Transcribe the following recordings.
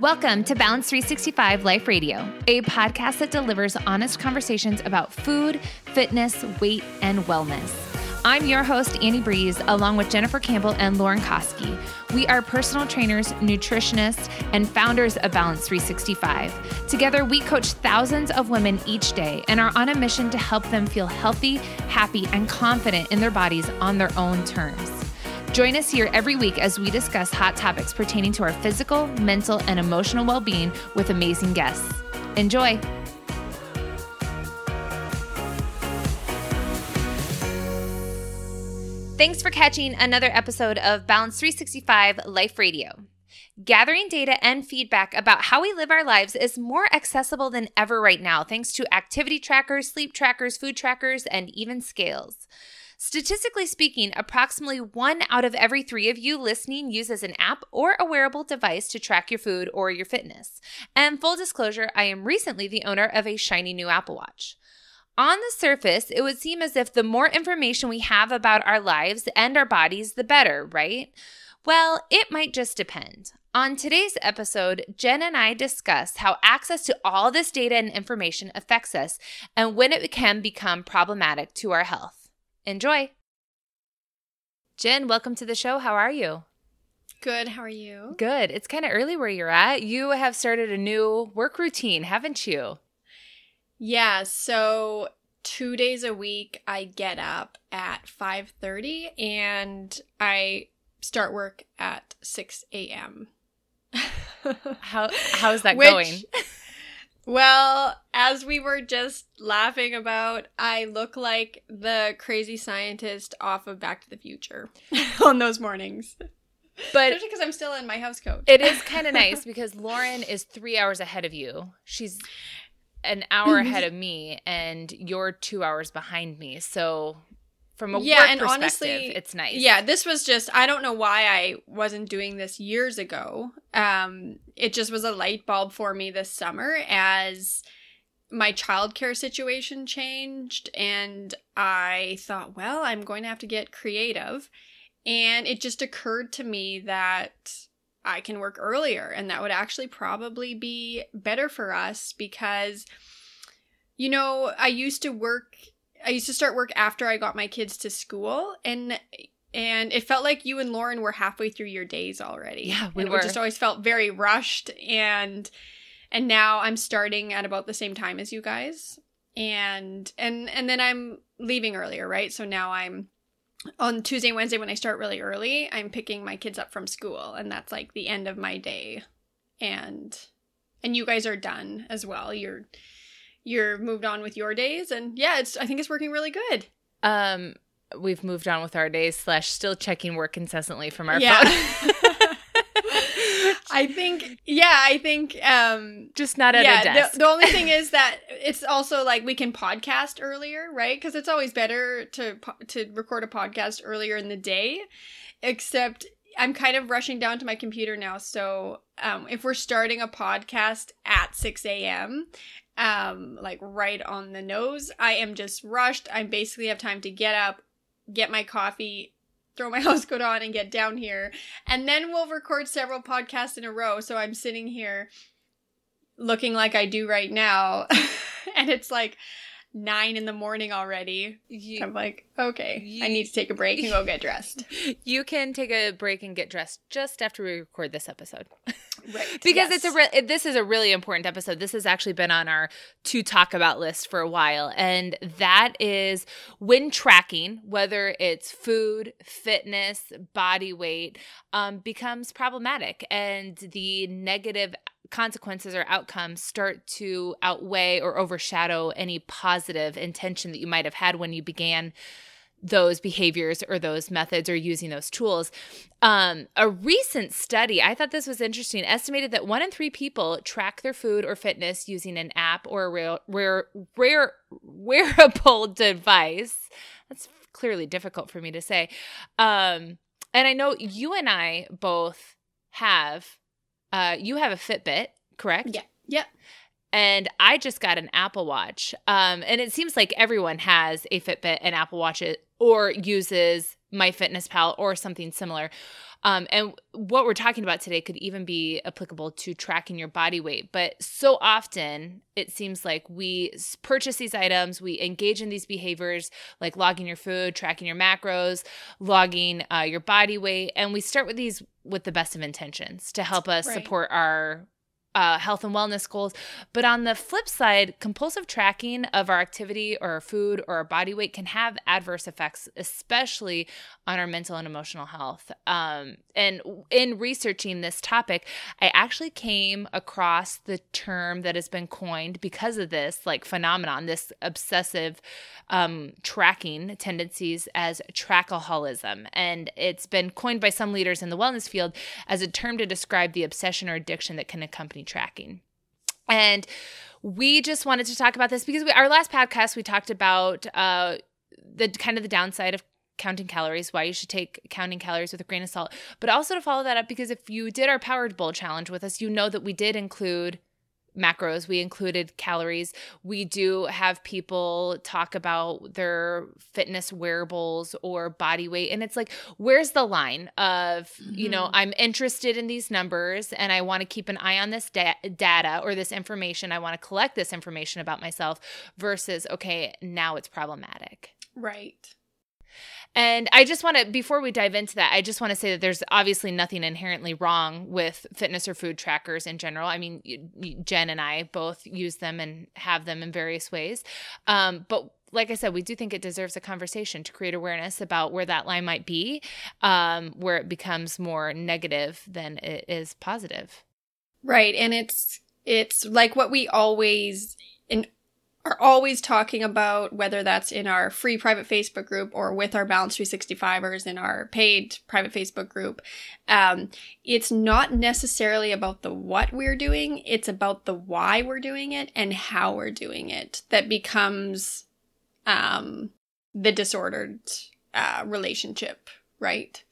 Welcome to Balance 365 Life Radio, a podcast that delivers honest conversations about food, fitness, weight, and wellness. I'm your host, Annie Brees, along with Jennifer Campbell and Lauren Koski. We are personal trainers, nutritionists, and founders of Balance 365. Together, we coach thousands of women each day and are on a mission to help them feel healthy, happy, and confident in their bodies on their own terms. Join us here every week as we discuss hot topics pertaining to our physical, mental, and emotional well being with amazing guests. Enjoy! Thanks for catching another episode of Balance 365 Life Radio. Gathering data and feedback about how we live our lives is more accessible than ever right now, thanks to activity trackers, sleep trackers, food trackers, and even scales. Statistically speaking, approximately one out of every three of you listening uses an app or a wearable device to track your food or your fitness. And full disclosure, I am recently the owner of a shiny new Apple Watch. On the surface, it would seem as if the more information we have about our lives and our bodies, the better, right? Well, it might just depend. On today's episode, Jen and I discuss how access to all this data and information affects us and when it can become problematic to our health. Enjoy. Jen, welcome to the show. How are you? Good. How are you? Good. It's kind of early where you're at. You have started a new work routine, haven't you? Yeah. So two days a week, I get up at five thirty, and I start work at six a.m. How how's that Which, going? Well, as we were just laughing about, I look like the crazy scientist off of Back to the Future on those mornings. But Especially because I'm still in my house coat. It is kind of nice because Lauren is three hours ahead of you. She's an hour ahead of me, and you're two hours behind me. So from a yeah, and honestly, it's nice. Yeah, this was just I don't know why I wasn't doing this years ago. Um, it just was a light bulb for me this summer as my childcare situation changed, and I thought, well, I'm going to have to get creative, and it just occurred to me that I can work earlier, and that would actually probably be better for us because, you know, I used to work I used to start work after I got my kids to school and and it felt like you and Lauren were halfway through your days already. Yeah, we and were. Just always felt very rushed and and now I'm starting at about the same time as you guys. And and and then I'm leaving earlier, right? So now I'm on Tuesday, Wednesday when I start really early, I'm picking my kids up from school and that's like the end of my day. And and you guys are done as well. You're you're moved on with your days and yeah it's i think it's working really good um we've moved on with our days slash still checking work incessantly from our yeah. phone I think, yeah, I think, um, just not at yeah, a desk. The, the only thing is that it's also like we can podcast earlier, right? Because it's always better to to record a podcast earlier in the day. Except I'm kind of rushing down to my computer now, so um, if we're starting a podcast at 6 a.m um like right on the nose i am just rushed i basically have time to get up get my coffee throw my house coat on and get down here and then we'll record several podcasts in a row so i'm sitting here looking like i do right now and it's like nine in the morning already. You, I'm like, okay, you, I need to take a break and go get dressed. You can take a break and get dressed just after we record this episode. Right. because yes. it's a re- this is a really important episode. This has actually been on our to talk about list for a while and that is when tracking whether it's food, fitness, body weight um, becomes problematic and the negative consequences or outcomes start to outweigh or overshadow any positive intention that you might have had when you began those behaviors or those methods or using those tools. Um, a recent study, I thought this was interesting, estimated that one in three people track their food or fitness using an app or a rare, rare, rare wearable device. That's clearly difficult for me to say. Um, and I know you and I both have uh, you have a Fitbit, correct? Yeah. Yep. And I just got an Apple Watch. Um, and it seems like everyone has a Fitbit and Apple Watch or uses MyFitnessPal or something similar. Um, and what we're talking about today could even be applicable to tracking your body weight. But so often it seems like we purchase these items, we engage in these behaviors like logging your food, tracking your macros, logging uh, your body weight, and we start with these with the best of intentions to help us right. support our uh, health and wellness goals. But on the flip side, compulsive tracking of our activity or our food or our body weight can have adverse effects, especially on our mental and emotional health. Um, and in researching this topic, I actually came across the term that has been coined because of this like phenomenon, this obsessive um, tracking tendencies as trackaholism. And it's been coined by some leaders in the wellness field as a term to describe the obsession or addiction that can accompany tracking. And we just wanted to talk about this because we, our last podcast we talked about uh, the kind of the downside of counting calories, why you should take counting calories with a grain of salt, but also to follow that up because if you did our powered bowl challenge with us, you know that we did include macros. We included calories. We do have people talk about their fitness wearables or body weight. And it's like, where's the line of, mm-hmm. you know, mm-hmm. I'm interested in these numbers and I want to keep an eye on this da- data or this information. I want to collect this information about myself versus, okay, now it's problematic. Right. And I just want to, before we dive into that, I just want to say that there's obviously nothing inherently wrong with fitness or food trackers in general. I mean, Jen and I both use them and have them in various ways. Um, but like I said, we do think it deserves a conversation to create awareness about where that line might be, um, where it becomes more negative than it is positive. Right. And it's, it's like what we always in are always talking about whether that's in our free private Facebook group or with our Balance 365ers in our paid private Facebook group. Um, it's not necessarily about the what we're doing, it's about the why we're doing it and how we're doing it that becomes um, the disordered uh, relationship, right?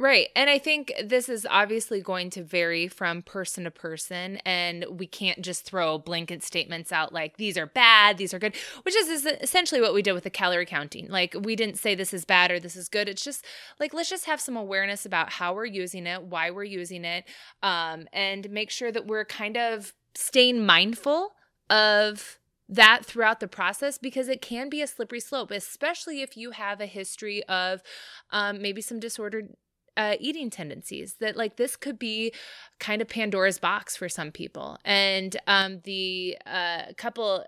Right. And I think this is obviously going to vary from person to person. And we can't just throw blanket statements out like, these are bad, these are good, which is essentially what we did with the calorie counting. Like, we didn't say this is bad or this is good. It's just like, let's just have some awareness about how we're using it, why we're using it, um, and make sure that we're kind of staying mindful of that throughout the process because it can be a slippery slope, especially if you have a history of um, maybe some disordered uh, eating tendencies that like this could be kind of pandora's box for some people. And um, the uh, couple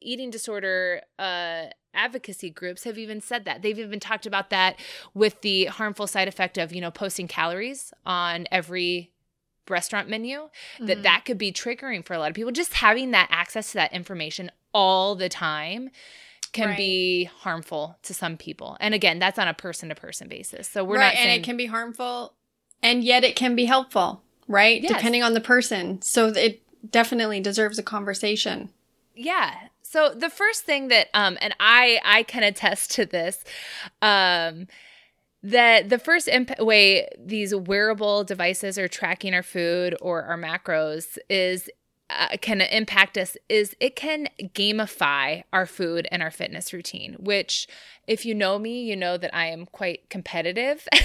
eating disorder uh, advocacy groups have even said that. They've even talked about that with the harmful side effect of you know posting calories on every restaurant menu mm-hmm. that that could be triggering for a lot of people. Just having that access to that information all the time can right. be harmful to some people. And again, that's on a person to person basis. So we're right, not saying- and it can be harmful and yet it can be helpful, right? Yes. Depending on the person. So it definitely deserves a conversation. Yeah. So the first thing that um and I I can attest to this um that the first imp- way these wearable devices are tracking our food or our macros is uh, can impact us is it can gamify our food and our fitness routine which if you know me you know that i am quite competitive.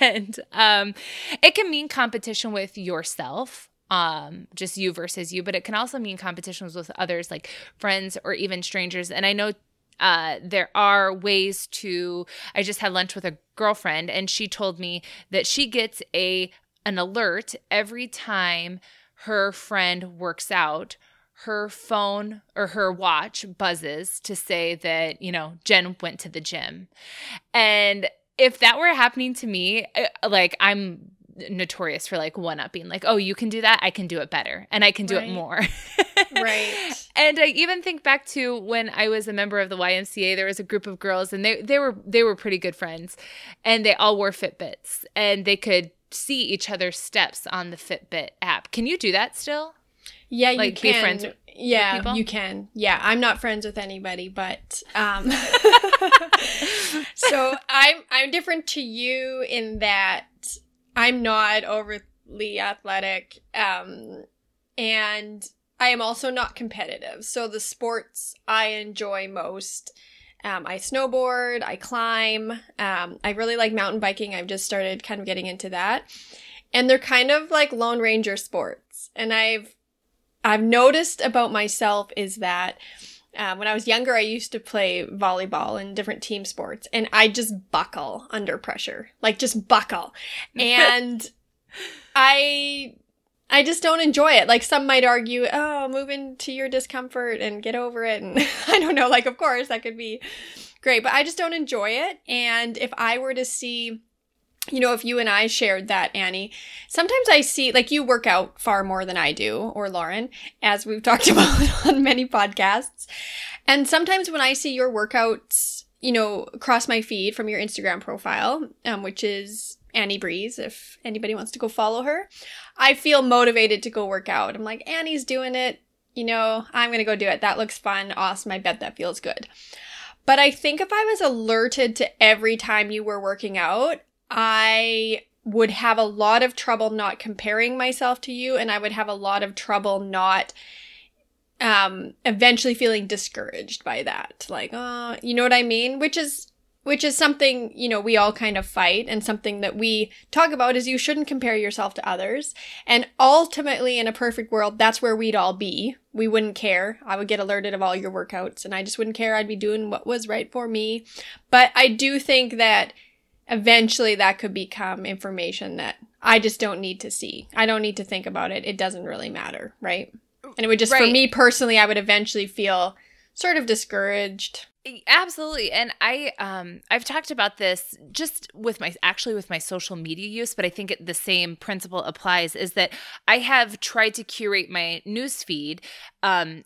And um, it can mean competition with yourself um just you versus you but it can also mean competitions with others like friends or even strangers. And i know uh, there are ways to i just had lunch with a girlfriend and she told me that she gets a an alert every time her friend works out, her phone or her watch buzzes to say that, you know, Jen went to the gym. And if that were happening to me, eh, like I'm notorious for like one upping, like, oh, you can do that, I can do it better, and I can do right. it more. right. And I even think back to when I was a member of the YMCA, there was a group of girls and they they were they were pretty good friends. And they all wore Fitbits and they could see each other's steps on the Fitbit app. Can you do that still? Yeah, like, you can. Be friends with, yeah, you can. Yeah, I'm not friends with anybody, but um so I'm I'm different to you in that I'm not overly athletic um and I am also not competitive. So the sports I enjoy most Um, I snowboard, I climb. Um, I really like mountain biking. I've just started kind of getting into that. And they're kind of like Lone Ranger sports. And I've I've noticed about myself is that um, when I was younger, I used to play volleyball and different team sports, and I just buckle under pressure, like just buckle. And I, I just don't enjoy it. Like some might argue, oh, move into your discomfort and get over it. And I don't know, like, of course, that could be great, but I just don't enjoy it. And if I were to see, you know, if you and I shared that, Annie, sometimes I see, like, you work out far more than I do, or Lauren, as we've talked about on many podcasts. And sometimes when I see your workouts, you know, cross my feed from your Instagram profile, um, which is Annie Brees, if anybody wants to go follow her, I feel motivated to go work out. I'm like, Annie's doing it. You know, I'm going to go do it. That looks fun. Awesome. I bet that feels good. But I think if I was alerted to every time you were working out, I would have a lot of trouble not comparing myself to you and I would have a lot of trouble not um eventually feeling discouraged by that like oh you know what i mean which is which is something you know we all kind of fight and something that we talk about is you shouldn't compare yourself to others and ultimately in a perfect world that's where we'd all be we wouldn't care i would get alerted of all your workouts and i just wouldn't care i'd be doing what was right for me but i do think that eventually that could become information that I just don't need to see. I don't need to think about it. It doesn't really matter, right? And it would just, right. for me personally, I would eventually feel sort of discouraged. Absolutely. And I um I've talked about this just with my actually with my social media use, but I think it, the same principle applies is that I have tried to curate my news feed um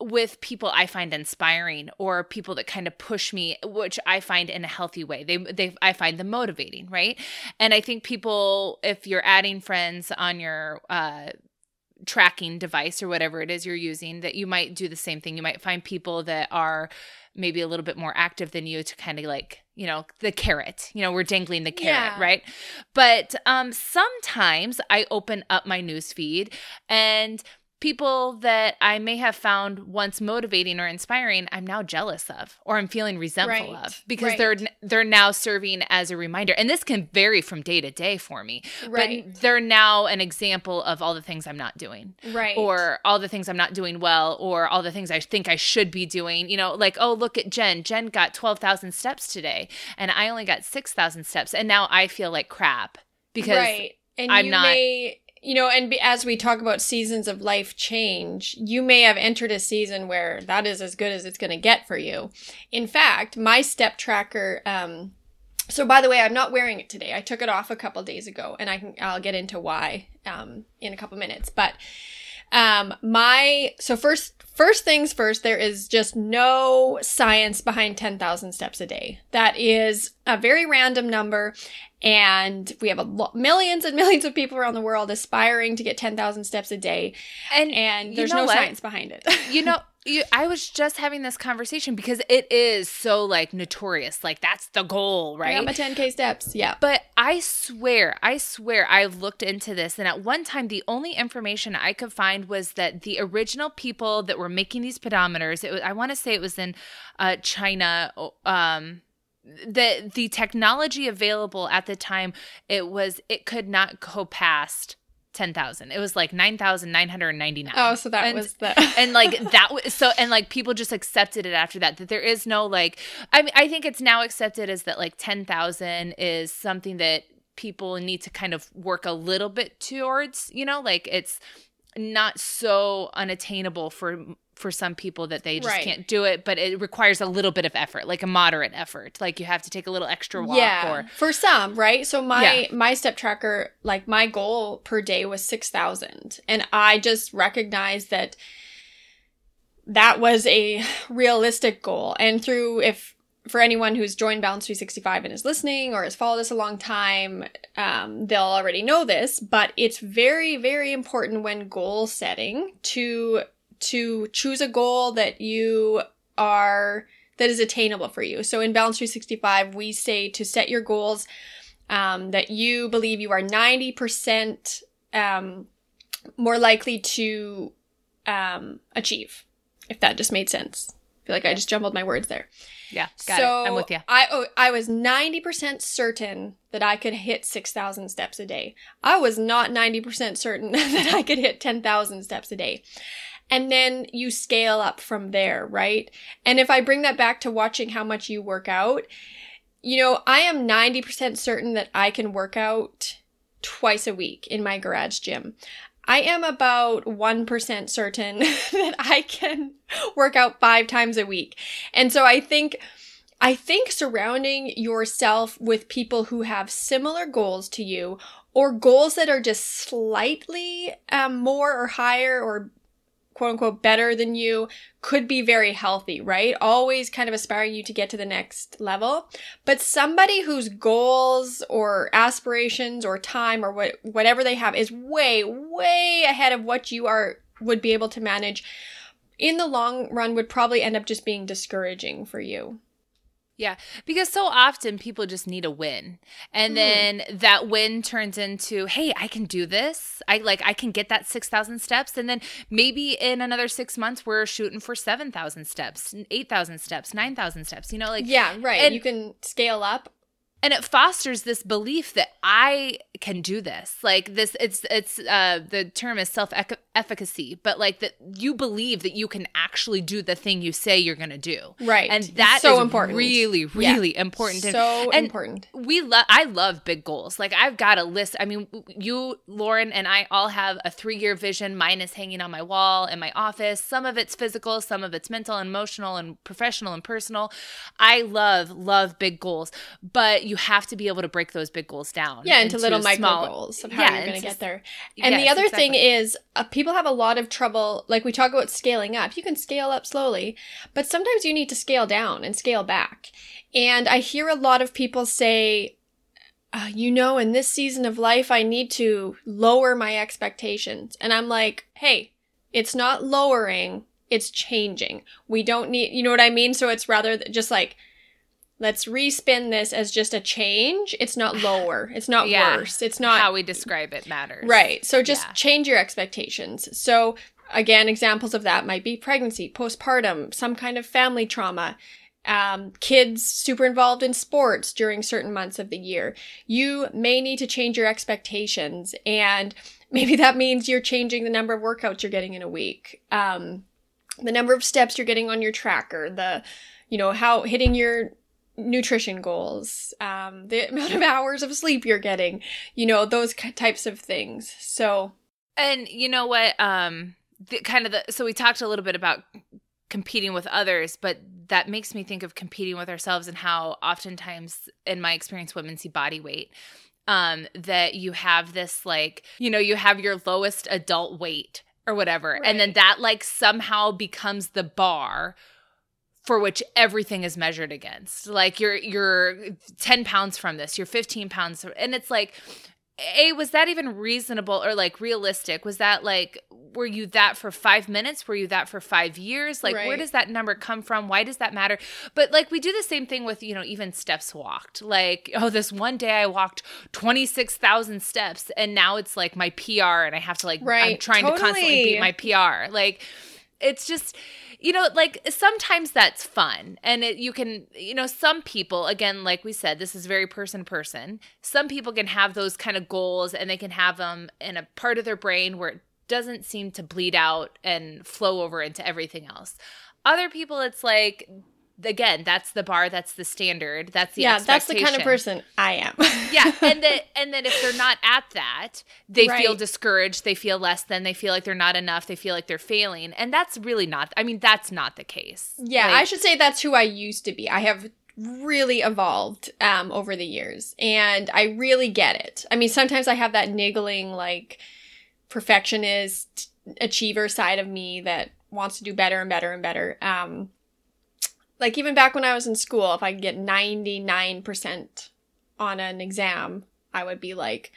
with people I find inspiring or people that kind of push me, which I find in a healthy way. They, they, I find them motivating, right? And I think people, if you're adding friends on your uh, tracking device or whatever it is you're using, that you might do the same thing. You might find people that are maybe a little bit more active than you to kind of like you know the carrot you know we're dangling the carrot yeah. right but um sometimes i open up my news feed and people that I may have found once motivating or inspiring, I'm now jealous of or I'm feeling resentful right. of because right. they're they're now serving as a reminder. And this can vary from day to day for me. Right. But they're now an example of all the things I'm not doing. Right. Or all the things I'm not doing well or all the things I think I should be doing. You know, like, oh, look at Jen. Jen got 12,000 steps today and I only got 6,000 steps and now I feel like crap because right. And I'm not may you know, and as we talk about seasons of life change, you may have entered a season where that is as good as it's going to get for you. In fact, my step tracker, um, so by the way, I'm not wearing it today. I took it off a couple days ago and I can, I'll get into why, um, in a couple minutes, but, um, my, so first, first things first, there is just no science behind 10,000 steps a day. That is a very random number and we have a lo- millions and millions of people around the world aspiring to get 10,000 steps a day and and there's no what? science behind it. you know, you, I was just having this conversation because it is so like notorious. Like that's the goal, right? I got my 10k steps. Yeah. But I swear, I swear I've looked into this and at one time the only information I could find was that the original people that were making these pedometers, it was, I want to say it was in uh, China um the the technology available at the time it was it could not go past 10,000. It was like 9,999. Oh, so that and, was the And like that was so and like people just accepted it after that that there is no like I mean I think it's now accepted as that like 10,000 is something that people need to kind of work a little bit towards, you know, like it's not so unattainable for for some people that they just right. can't do it, but it requires a little bit of effort, like a moderate effort. Like you have to take a little extra walk yeah, or for some, right? So my yeah. my step tracker, like my goal per day was 6,000 and I just recognized that that was a realistic goal. And through if for anyone who's joined Balance 365 and is listening or has followed us a long time, um, they'll already know this, but it's very, very important when goal setting to to choose a goal that you are that is attainable for you. So in Balance 365, we say to set your goals um, that you believe you are 90% um, more likely to um, achieve, if that just made sense. I feel like I just jumbled my words there. Yeah, got so it. I'm with you. I oh, I was 90% certain that I could hit 6,000 steps a day. I was not 90% certain that I could hit 10,000 steps a day. And then you scale up from there, right? And if I bring that back to watching how much you work out, you know, I am 90% certain that I can work out twice a week in my garage gym. I am about 1% certain that I can work out five times a week. And so I think, I think surrounding yourself with people who have similar goals to you or goals that are just slightly um, more or higher or quote unquote better than you could be very healthy, right? Always kind of aspiring you to get to the next level. But somebody whose goals or aspirations or time or what whatever they have is way, way ahead of what you are would be able to manage in the long run would probably end up just being discouraging for you. Yeah, because so often people just need a win. And Mm. then that win turns into, "Hey, I can do this. I like I can get that 6,000 steps." And then maybe in another 6 months we're shooting for 7,000 steps, 8,000 steps, 9,000 steps. You know, like Yeah, right. and- you can scale up. And it fosters this belief that I can do this. Like this it's it's uh the term is self efficacy, but like that you believe that you can actually do the thing you say you're going to do. Right. And that's so important. really Yeah. really important. And- So and important. we love i love big goals like i've got a list i mean you lauren and i all have a three-year vision mine is hanging on my wall in my office some of it's physical some of it's mental and emotional and professional and personal i love love big goals but you have to be able to break those big goals down Yeah, into, little micro small- goals of how Yeah, you're going to get there. And the Yes, other thing is, uh, people have a lot of trouble. Like we talk about scaling up, you can scale up slowly, but sometimes you need to scale down and scale back. And I hear a lot of people say, uh, you know, in this season of life, I need to lower my expectations. And I'm like, hey, it's not lowering, it's changing. We don't need, you know what I mean? So it's rather th- just like, let's respin this as just a change. It's not lower, it's not Yeah. worse, it's not how we describe it matters Right. So just Yeah. change your expectations. So again, examples of that might be pregnancy, postpartum, some kind of family trauma, um, kids super involved in sports during certain months of the year. You may need to change your expectations, and maybe that means you're changing the number of workouts you're getting in a week, um, the number of steps you're getting on your tracker, the, you know, how hitting your nutrition goals, um, the amount of hours of sleep you're getting, you know, those types of things. So, And you know what? Um, the, kind of the so we talked a little bit about competing with others, but that makes me think of competing with ourselves and how oftentimes, in my experience, women see body weight. Um, that you have this like, you know, you have your lowest adult weight or whatever, and then that like somehow becomes the bar for which everything is measured against. Like you're you're 10 pounds from this, you're 15 pounds, and it's like a was that even reasonable or like realistic? Was that like were you that for five minutes? Were you that for five years? Like where does that number come from? Why does that matter? But like we do the same thing with you know even steps walked. Like oh this one day i walked 26000 steps and now it's like my pr and i have to like i'm Right, trying to constantly beat my pr like it's just you know like sometimes that's fun and it, you can you know some people again like we said this is very person person. Some people can have those kind of goals and they can have them in a part of their brain where it doesn't seem to bleed out and flow over into everything else. Other people it's like again that's the bar that's the standard that's the yeah, that's the kind of person I am. yeah and that and then if they're not at that they feel discouraged they feel less than they feel like they're not enough they feel like they're failing and that's really not i mean that's not the case Yeah, Like, I should say that's who I used to be. I have really evolved um, over the years, and I really get it. I mean, sometimes I have that niggling, like, perfectionist, achiever side of me that wants to do better and better and better. Um, like, even back when I was in school, if I could get 99% on an exam, I would be like,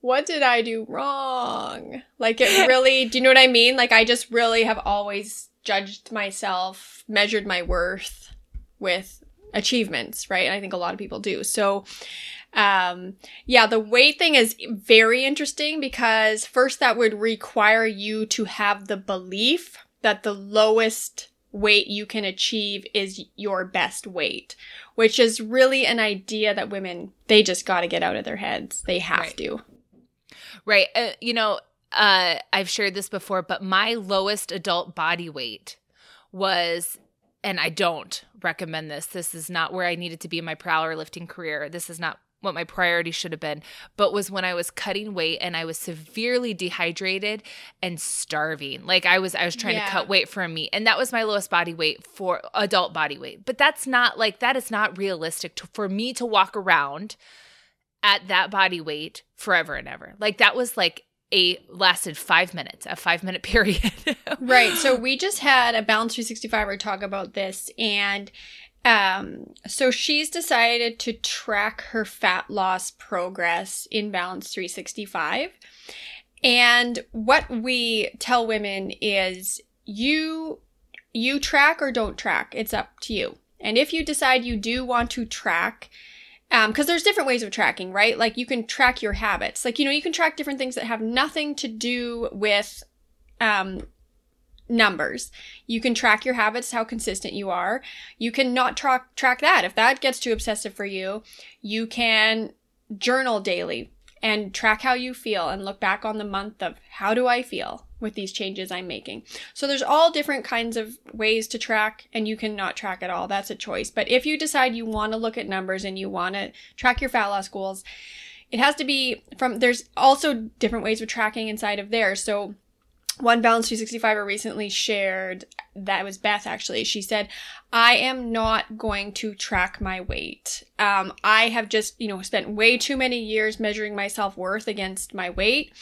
what did I do wrong? Like, it really, do you know what I mean? Like, I just really have always judged myself, measured my worth with achievements, right? And I think a lot of people do. So, um, yeah, the weight thing is very interesting because first that would require you to have the belief that the lowest weight you can achieve is your best weight, which is really an idea that women, they just got to get out of their heads. They have Right. to. Right. Uh, you know, uh, I've shared this before, but my lowest adult body weight was, and I don't recommend this. This is not where I needed to be in my powerlifting career. This is not what my priority should have been, but was when I was cutting weight and I was severely dehydrated and starving. Like I was, I was trying Yeah. to cut weight for a meet, and that was my lowest body weight for adult body weight. But that's not like that is not realistic to, for me to walk around at that body weight forever and ever. Like that was like a lasted five minutes, a five minute period. Right. So we just had a Balance 365er talk about this and um so she's decided to track her fat loss progress in Balance 365. And what we tell women is you you track or don't track. It's up to you. And if you decide you do want to track um, because there's different ways of tracking, right? Like you can track your habits. Like, you know, you can track different things that have nothing to do with um, numbers. You can track your habits, how consistent you are. You can not track track that. If that gets too obsessive for you, you can journal daily and track how you feel and look back on the month of how do I feel with these changes I'm making. So there's all different kinds of ways to track and you can not track at all. That's a choice. But if you decide you want to look at numbers and you want to track your fat loss goals, it has to be from there's also different ways of tracking inside of there. So one balance 365er recently shared that was beth actually. She said i am not going to track my weight. Um, i have just you know spent way too many years measuring my self-worth against my weight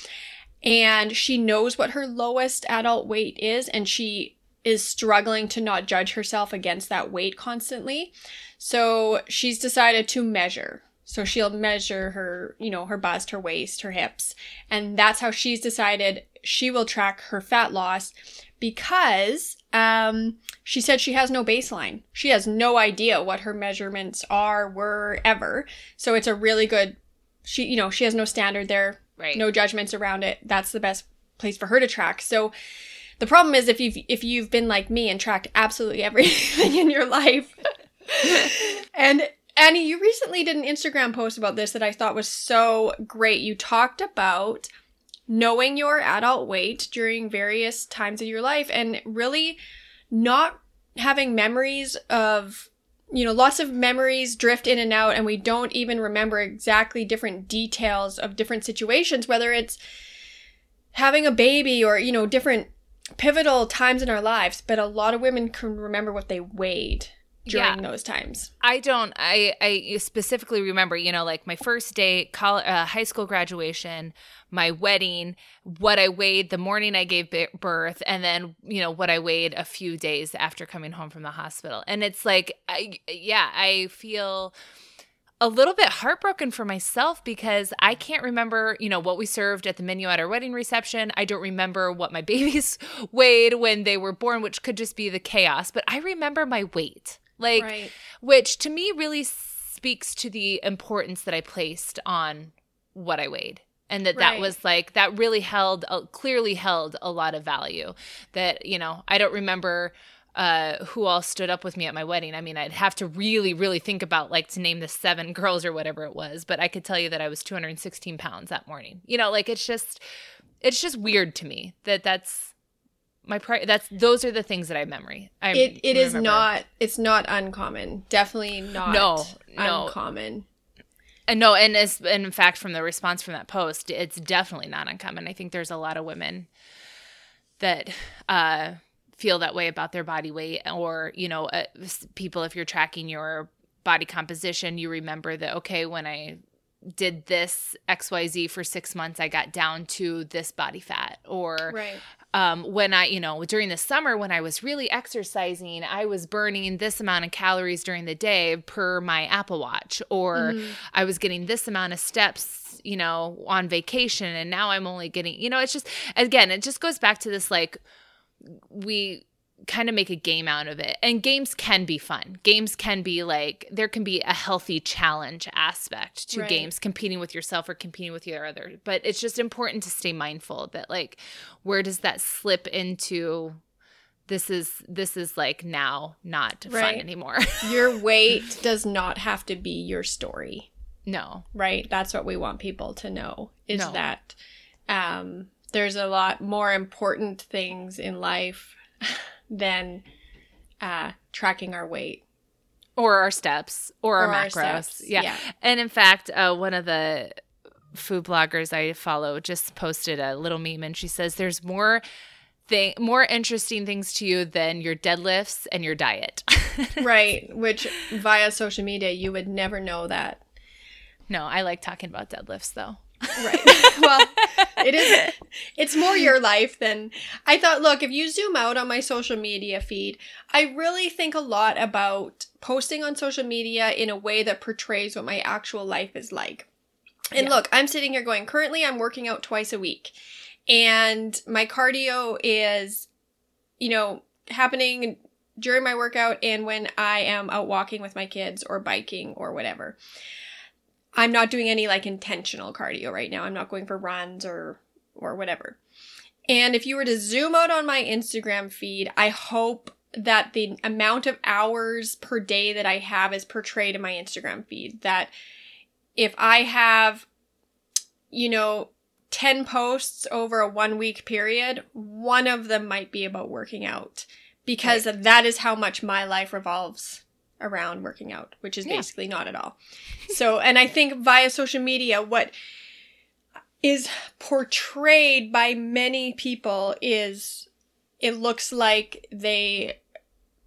and she knows what her lowest adult weight is and she is struggling to not judge herself against that weight constantly. So she's decided to measure. So she'll measure her you know her bust her waist her hips and that's how she's decided she will track her fat loss because um, she said she has no baseline. She has no idea what her measurements are, were ever. So it's a really good. She, you know, she has no standard there, right. no judgments around it. That's the best place for her to track. So the problem is if you've if you've been like me and tracked absolutely everything in your life, and Annie, you recently did an Instagram post about this that I thought was so great. You talked about knowing your adult weight during various times of your life and really not having memories of you know lots of memories drift in and out and we don't even remember exactly different details of different situations whether it's having a baby or you know different pivotal times in our lives. But a lot of women can remember what they weighed during Yeah. those times I don't. I I specifically remember, you know, like my first day, college, uh, high school graduation, my wedding, what I weighed the morning I gave birth, and then you know what I weighed a few days after coming home from the hospital. And it's like, I yeah, I feel a little bit heartbroken for myself because I can't remember, you know, what we served at the menu at our wedding reception. I don't remember what my babies weighed when they were born, which could just be the chaos, but I remember my weight. Like right which to me really speaks to the importance that I placed on what I weighed. And that that was like, that really held, uh, clearly held a lot of value. That, you know, I don't remember uh, who all stood up with me at my wedding. I mean, I'd have to really, really think about like to name the seven girls or whatever it was. But I could tell you that I was 216 pounds that morning. You know, like it's just, it's just weird to me that that's my pri- that's those are the things that I memory. I it, it is not it's not uncommon definitely not No, no. uncommon And no, and as and in fact, from the response from that post, it's definitely not uncommon. I think there's a lot of women that uh, feel that way about their body weight, or you know, uh, people. If you're tracking your body composition, you remember that okay, when I did this XYZ for six months, I got down to this body fat, or right. um, when I, you know, during the summer when I was really exercising, I was burning this amount of calories during the day per my Apple Watch, or Mhm. I was getting this amount of steps, you know, on vacation, and now I'm only getting, you know, it's just, again, it just goes back to this like, we kind of make a game out of it. And games can be fun. Games can be like, there can be a healthy challenge aspect to Right. games, competing with yourself or competing with your other. But it's just important to stay mindful that, like, where does that slip into this is this is like now not fun Right. anymore. Your weight does not have to be your story, no. right? That's what we want people to know is No. that um, there's a lot more important things in life than uh, tracking our weight Or our steps or, or our macros. steps. yeah. And in fact, uh, one of the food bloggers I follow just posted a little meme and she says there's more thing more interesting things to you than your deadlifts and your diet. right. Which via social media, you would never know that. no, I like talking about deadlifts though. Right. well, it is. It's more your life than I thought. Look, if you zoom out on my social media feed, I really think a lot about posting on social media in a way that portrays what my actual life is like. And Yeah. look, I'm sitting here going, currently I'm working out twice a week. And my cardio is, you know, happening during my workout and when I am out walking with my kids or biking or whatever. I'm not doing any like intentional cardio right now. I'm not going for runs or or whatever. And if you were to zoom out on my Instagram feed, I hope that the amount of hours per day that I have is portrayed in my Instagram feed. That if I have, you know, 10 posts over a one week period, one of them might be about working out because that is how much my life revolves around working out, which is Yeah. basically not at all. So, and I think via social media, what is portrayed by many people is it looks like they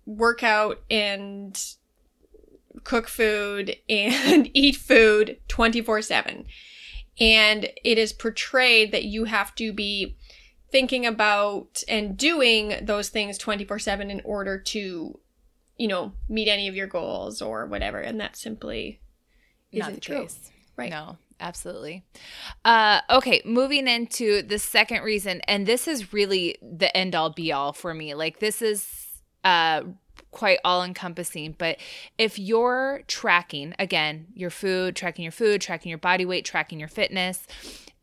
work out and cook food and eat food 24 7. And it is portrayed that you have to be thinking about and doing those things 24 7 in order to, you know, meet any of your goals or whatever. And that simply Not isn't the true. case. Right. No, absolutely. Uh, okay, moving into the second reason, and this is really the end all be all for me. Like, this is uh, quite all encompassing. But if you're tracking, again, your food, tracking your food, tracking your body weight, tracking your fitness,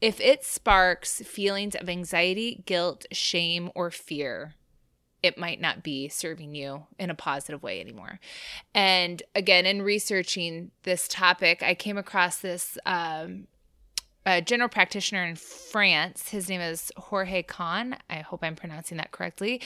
if it sparks feelings of anxiety, guilt, shame, or fear, it might not be serving you in a positive way anymore. And again, in researching this topic, I came across this um, a general practitioner in France. His name is Jorge Kahn. I hope I'm pronouncing that correctly.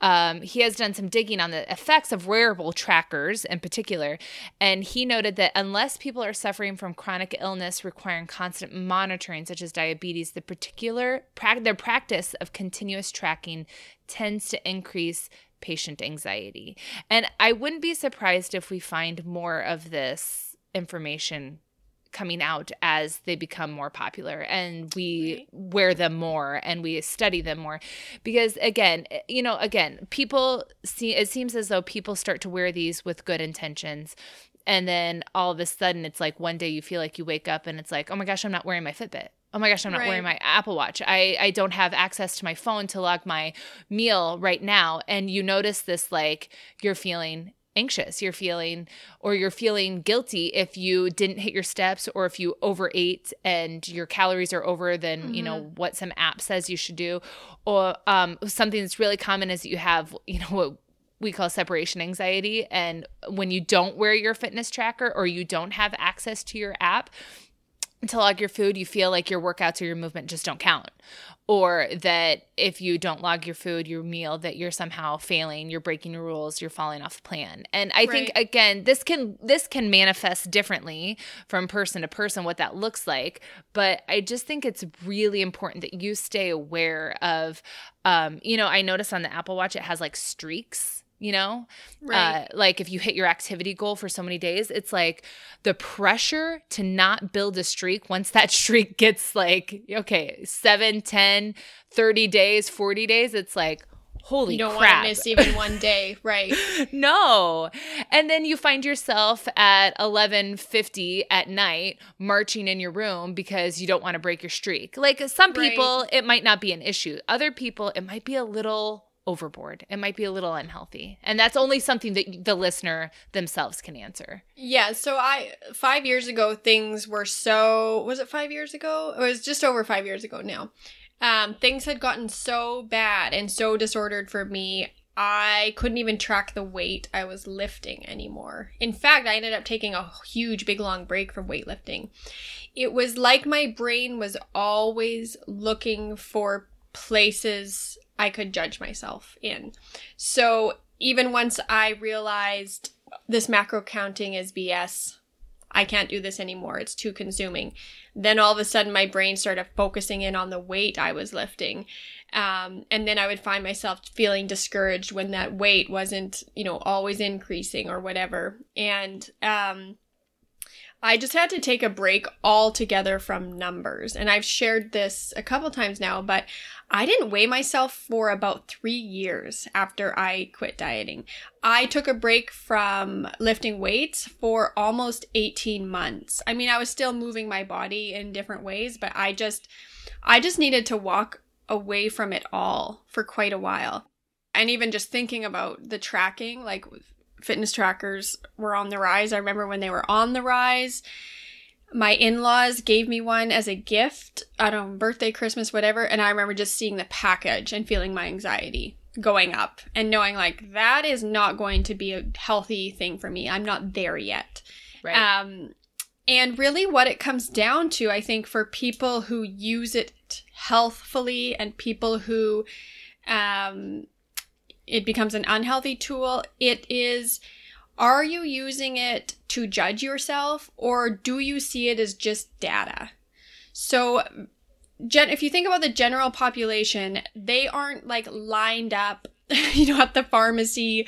Um, he has done some digging on the effects of wearable trackers in particular. And he noted that unless people are suffering from chronic illness requiring constant monitoring, such as diabetes, the particular pra- their practice of continuous tracking tends to increase patient anxiety. And I wouldn't be surprised if we find more of this information coming out as they become more popular and we Right. wear them more and we study them more. Because again eh, you know again people see it seems as though people start to wear these with good intentions. And then all of a sudden it's like one day you feel like you wake up and it's like oh my gosh i'm not wearing my fitbit. Oh my gosh i'm not wearing my apple watch. I i don't have access to my phone to log my meal right now. And you notice this like you're feeling anxious. You're feeling or you're feeling guilty if you didn't hit your steps or if you overate and your calories are over than you know what some app says you should do. Or um, something that's really common is that you have you know what we call separation anxiety. And when you don't wear your fitness tracker or you don't have access to your app to log your food, you feel like your workouts or your movement just don't count. Or that if you don't log your food, your meal, that you're somehow failing, you're breaking your rules, you're falling off the plan. And I think again, this can this can manifest differently from person to person what that looks like. But I just think it's really important that you stay aware of um, you know, I notice on the Apple Watch it has like streaks, you know? Right. Uh, like if you hit your activity goal for so many days, it's like the pressure to not build a streak once that streak gets like, okay, 7, 10, 30 days, 40 days, it's like, holy you don't crap. want to miss even one day, right? no. And then you find yourself at 11:50 at night marching in your room because you don't want to break your streak. Like some Right. people it might not be an issue. Other people it might be a little overboard. It might be a little unhealthy. And that's only something that the listener themselves can answer. Yeah, so I five years ago things were so was it five years ago? It was just over five years ago now. Um, things had gotten so bad and so disordered for me. I couldn't even track the weight I was lifting anymore. In fact, I ended up taking a huge, big, long break from weightlifting. It was like my brain was always looking for places I could judge myself in. So even once I realized this macro counting is BS, I can't do this anymore. It's too consuming. Then all of a sudden, my brain started focusing in on the weight I was lifting. Um, and then I would find myself feeling discouraged when that weight wasn't, you know, always increasing or whatever. And um, I just had to take a break altogether from numbers. And I've shared this a couple times now, but I didn't weigh myself for about three years after I quit dieting. I took a break from lifting weights for almost 18 months. I mean, I was still moving my body in different ways, but I just, I just needed to walk away from it all for quite a while. And even just thinking about the tracking, like fitness trackers were on the rise. I remember when they were on the rise. My in laws gave me one as a gift, I don't know, birthday, Christmas, whatever. And I remember just seeing the package and feeling my anxiety going up and knowing like that is not going to be a healthy thing for me. I'm not there yet. Right. Um, and really, what it comes down to, I think, for people who use it healthfully and people who um, it becomes an unhealthy tool. It is are you using it to judge yourself or do you see it as just data? So Gen- if you think about the general population, they aren't like lined up, you know, at the pharmacy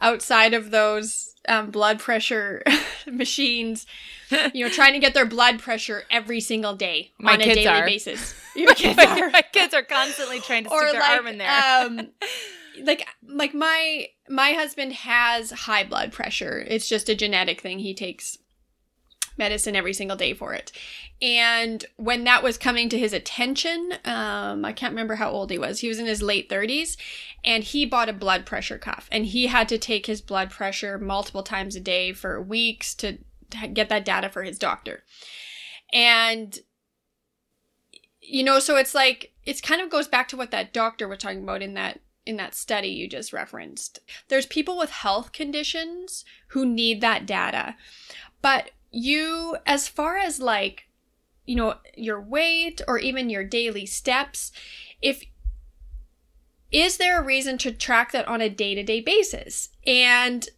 outside of those um, blood pressure machines, you know, trying to get their blood pressure every single day My on a daily are. basis. Your kids my, are. my kids are constantly trying to stick or their like, arm in there. um, like like my my husband has high blood pressure. It's just a genetic thing. He takes medicine every single day for it. And when that was coming to his attention, um, I can't remember how old he was. He was in his late 30s and he bought a blood pressure cuff and he had to take his blood pressure multiple times a day for weeks to, to get that data for his doctor. And you know, so it's like it's kind of goes back to what that doctor was talking about in that in that study you just referenced. There's people with health conditions who need that data. But you as far as like you know your weight or even your daily steps if is there a reason to track that on a day-to-day basis and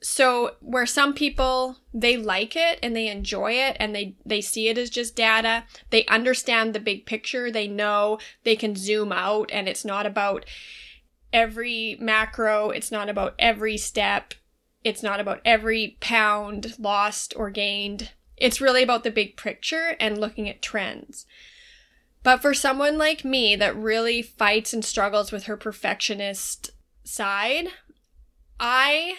so where some people they like it and they enjoy it and they they see it as just data they understand the big picture they know they can zoom out and it's not about every macro it's not about every step. It's not about every pound lost or gained. It's really about the big picture and looking at trends. But for someone like me that really fights and struggles with her perfectionist side i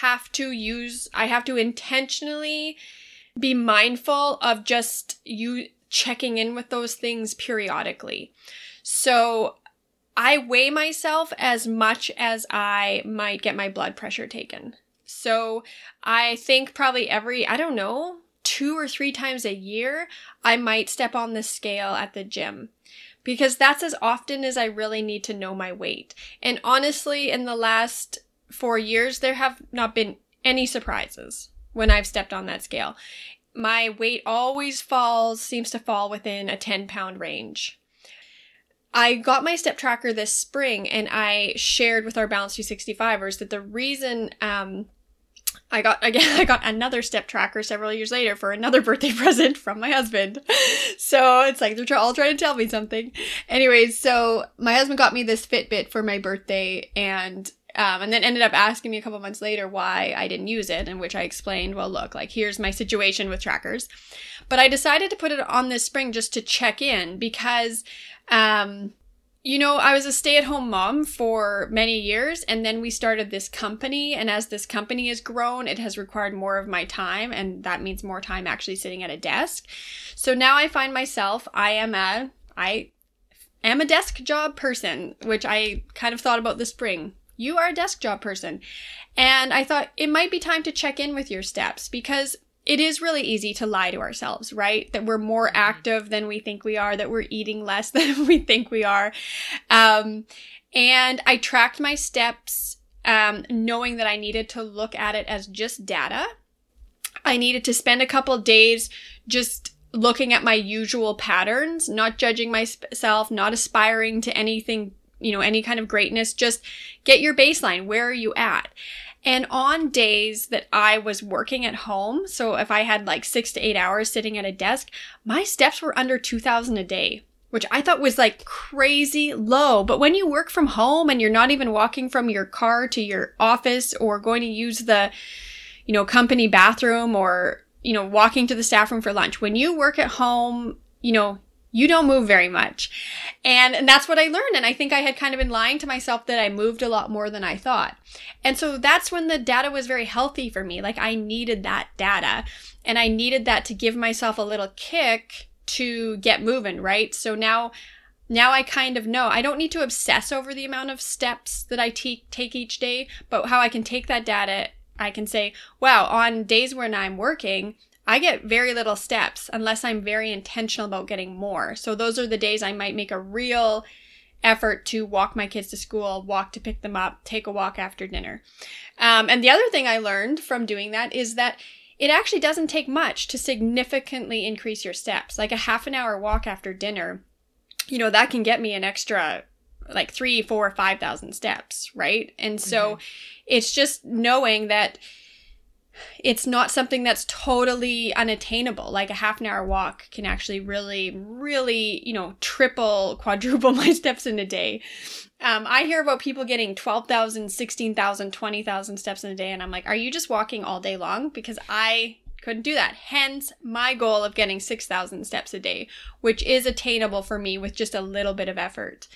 have to use I have to intentionally be mindful of just you checking in with those things periodically. So I weigh myself as much as I might get my blood pressure taken. So I think probably every, I don't know, two or three times a year, I might step on the scale at the gym because that's as often as I really need to know my weight. And honestly, in the last four years, there have not been any surprises when I've stepped on that scale. My weight always falls, seems to fall within a 10 pound range. I got my step tracker this spring and I shared with our Balance 365ers that the reason um, I got again I got another step tracker several years later for another birthday present from my husband. So it's like they're all trying to tell me something. Anyways, so my husband got me this Fitbit for my birthday and um, and then ended up asking me a couple months later why I didn't use it, in which I explained, well, look, like here's my situation with trackers. But I decided to put it on this spring just to check in because, um, you know, I was a stay at home mom for many years, and then we started this company. And as this company has grown, it has required more of my time, and that means more time actually sitting at a desk. So now I find myself, I am a, I am a desk job person, which I kind of thought about this spring you are a desk job person. And I thought it might be time to check in with your steps because it is really easy to lie to ourselves, right? That we're more active than we think we are, that we're eating less than we think we are. Um, and I tracked my steps, um, knowing that I needed to look at it as just data. I needed to spend a couple days just looking at my usual patterns, not judging myself, not aspiring to anything, you know, any kind of greatness. Just get your baseline. Where are you at? And on days that I was working at home, so if I had like six to eight hours sitting at a desk, my steps were under 2000 a day, which I thought was like crazy low. But when you work from home and you're not even walking from your car to your office or going to use the, you know, company bathroom or, you know, walking to the staff room for lunch, when you work at home, you know, you don't move very much. And, and that's what I learned. And I think I had kind of been lying to myself that I moved a lot more than I thought. And so that's when the data was very healthy for me. Like I needed that data and I needed that to give myself a little kick to get moving, right? So now, now I kind of know I don't need to obsess over the amount of steps that I te- take each day, but how I can take that data I can say, wow, on days when I'm working, I get very little steps unless I'm very intentional about getting more. So those are the days I might make a real effort to walk my kids to school, walk to pick them up, take a walk after dinner. Um, and the other thing I learned from doing that is that it actually doesn't take much to significantly increase your steps. Like a half an hour walk after dinner, you know, that can get me an extra like three, four, five thousand steps, right? And so mm-hmm. it's just knowing that it's not something that's totally unattainable. Like a half an hour walk can actually really, really, you know, triple, quadruple my steps in a day. Um, I hear about people getting 12,000, 16,000, 20,000 steps in a day. And I'm like, are you just walking all day long? Because I couldn't do that. Hence my goal of getting 6,000 steps a day, which is attainable for me with just a little bit of effort.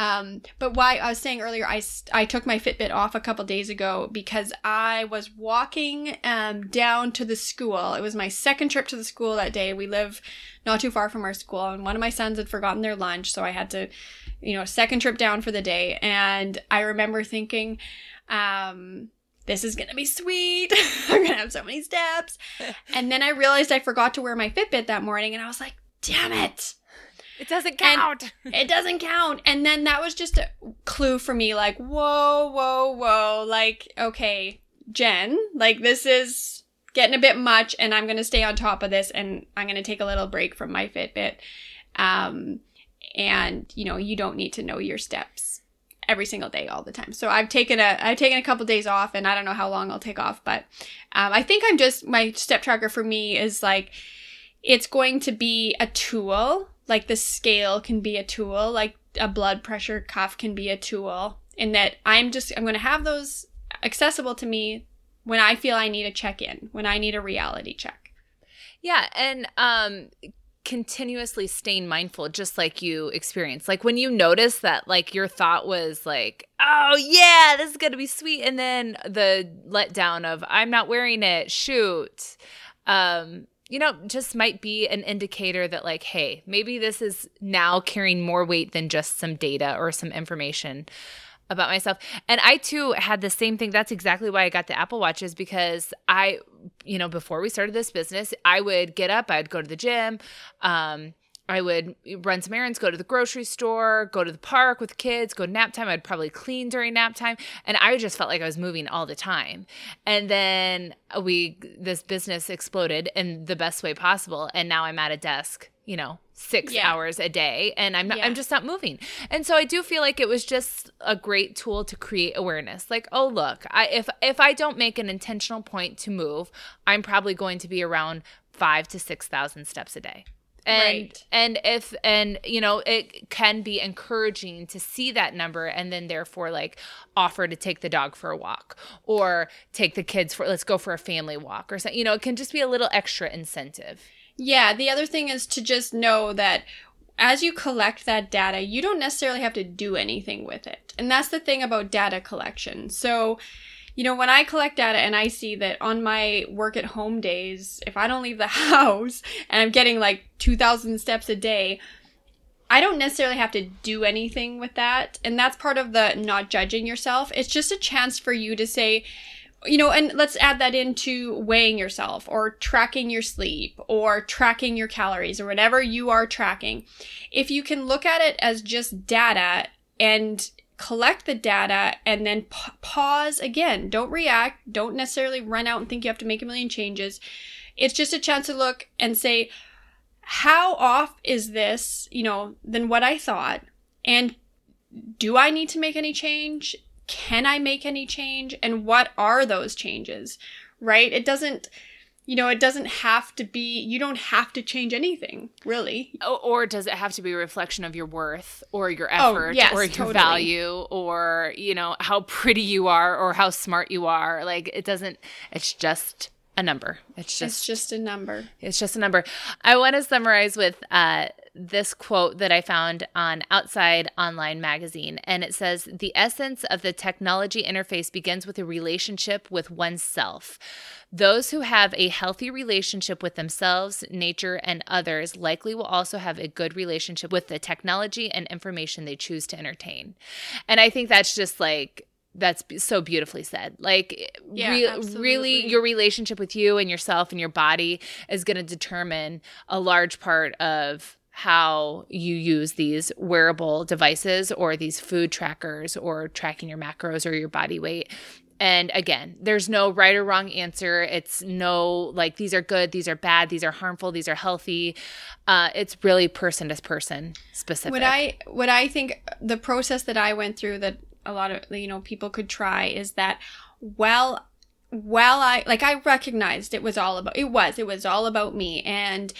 Um, but why I was saying earlier, I, I took my Fitbit off a couple days ago because I was walking um, down to the school. It was my second trip to the school that day. We live not too far from our school, and one of my sons had forgotten their lunch, so I had to, you know, second trip down for the day. And I remember thinking, um, this is gonna be sweet. I'm gonna have so many steps. and then I realized I forgot to wear my Fitbit that morning, and I was like, damn it. It doesn't count. it doesn't count. And then that was just a clue for me like, whoa, whoa, whoa. Like, okay, Jen, like this is getting a bit much and I'm going to stay on top of this and I'm going to take a little break from my Fitbit. Um, and you know, you don't need to know your steps every single day all the time. So I've taken a I've taken a couple days off and I don't know how long I'll take off, but um, I think I'm just my step tracker for me is like it's going to be a tool like the scale can be a tool, like a blood pressure cuff can be a tool, in that I'm just, I'm going to have those accessible to me when I feel I need a check in, when I need a reality check. Yeah. And, um, continuously staying mindful just like you experience like when you notice that like your thought was like oh yeah this is gonna be sweet and then the letdown of i'm not wearing it shoot um you know, just might be an indicator that, like, hey, maybe this is now carrying more weight than just some data or some information about myself. And I too had the same thing. That's exactly why I got the Apple Watch, is because I, you know, before we started this business, I would get up, I'd go to the gym. Um, I would run some errands, go to the grocery store, go to the park with kids, go nap time. I'd probably clean during nap time. And I just felt like I was moving all the time. And then we, this business exploded in the best way possible. And now I'm at a desk, you know, six yeah. hours a day and I'm not, yeah. I'm just not moving. And so I do feel like it was just a great tool to create awareness. Like, oh look, I if if I don't make an intentional point to move, I'm probably going to be around five to six thousand steps a day and right. and if and you know it can be encouraging to see that number and then therefore like offer to take the dog for a walk or take the kids for let's go for a family walk or something you know it can just be a little extra incentive. Yeah the other thing is to just know that as you collect that data you don't necessarily have to do anything with it. And that's the thing about data collection. So you know, when I collect data and I see that on my work at home days, if I don't leave the house and I'm getting like 2,000 steps a day, I don't necessarily have to do anything with that. And that's part of the not judging yourself. It's just a chance for you to say, you know, and let's add that into weighing yourself or tracking your sleep or tracking your calories or whatever you are tracking. If you can look at it as just data and collect the data and then p- pause again, don't react, don't necessarily run out and think you have to make a million changes. It's just a chance to look and say, how off is this, you know, than what I thought? And do I need to make any change? can I make any change? And what are those changes? Right? It doesn't, you know, it doesn't have to be, you don't have to change anything, really. Or does it have to be a reflection of your worth or your oh, effort oh, yes, or your totally. value or, you know, how pretty you are or how smart you are? Like, it doesn't, it's just a number. It's just it's just a number. It's just a number. I want to summarize with uh, this quote that I found on Outside Online magazine, and it says the essence of the technology interface begins with a relationship with oneself. Those who have a healthy relationship with themselves, nature, and others likely will also have a good relationship with the technology and information they choose to entertain. And I think that's just like that's so beautifully said. Like, yeah, re- really, your relationship with you and yourself and your body is going to determine a large part of how you use these wearable devices or these food trackers or tracking your macros or your body weight. And again, there's no right or wrong answer. It's no like these are good, these are bad, these are harmful, these are healthy. Uh, it's really person to person specific. What I what I think the process that I went through that a lot of you know people could try is that well while I like I recognized it was all about it was it was all about me and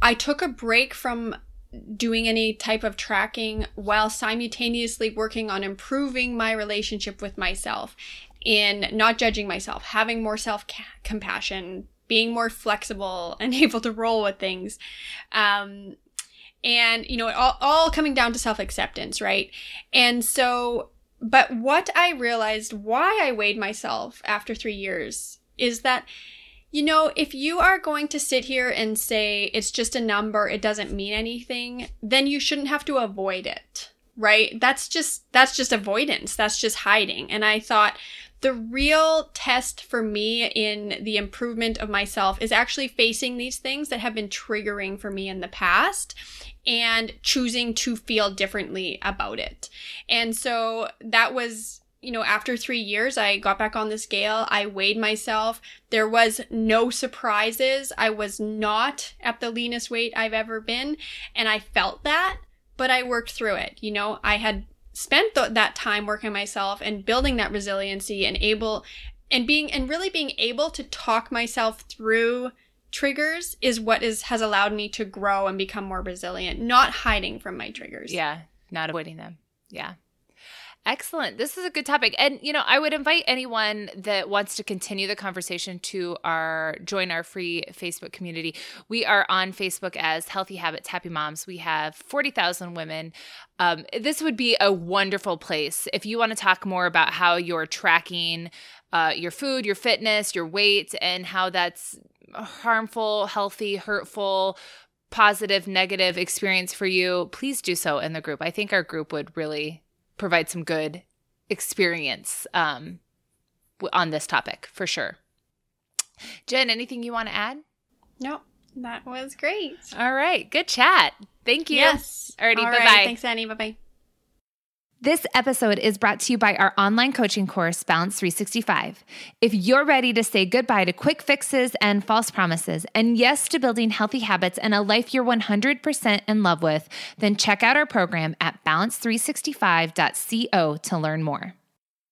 I took a break from doing any type of tracking while simultaneously working on improving my relationship with myself in not judging myself, having more self compassion, being more flexible and able to roll with things. Um, and you know all, all coming down to self-acceptance right and so but what i realized why i weighed myself after three years is that you know if you are going to sit here and say it's just a number it doesn't mean anything then you shouldn't have to avoid it right? That's just that's just avoidance. That's just hiding. And i thought the real test for me in the improvement of myself is actually facing these things that have been triggering for me in the past and choosing to feel differently about it. And so that was you know, after three years, I got back on the scale. I weighed myself. There was no surprises. I was not at the leanest weight I've ever been. And I felt that, but I worked through it. You know, I had spent th- that time working myself and building that resiliency and able and being and really being able to talk myself through triggers is what is has allowed me to grow and become more resilient not hiding from my triggers yeah not avoiding them yeah Excellent. This is a good topic. And you know, I would invite anyone that wants to continue the conversation to our join our free Facebook community. We are on Facebook as Healthy Habits Happy Moms. We have 40,000 women. Um, this would be a wonderful place if you want to talk more about how you're tracking uh, your food, your fitness, your weight, and how that's harmful, healthy, hurtful, positive, negative experience for you, please do so in the group. I think our group would really provide some good experience um, on this topic for sure. Jen, anything you want to add? No, that was great. All right, good chat. Thank you. Yes. Alrighty, All bye bye. Thanks, Annie. Bye bye. This episode is brought to you by our online coaching course, Balance 365. If you're ready to say goodbye to quick fixes and false promises, and yes to building healthy habits and a life you're 100% in love with, then check out our program at balance365.co to learn more.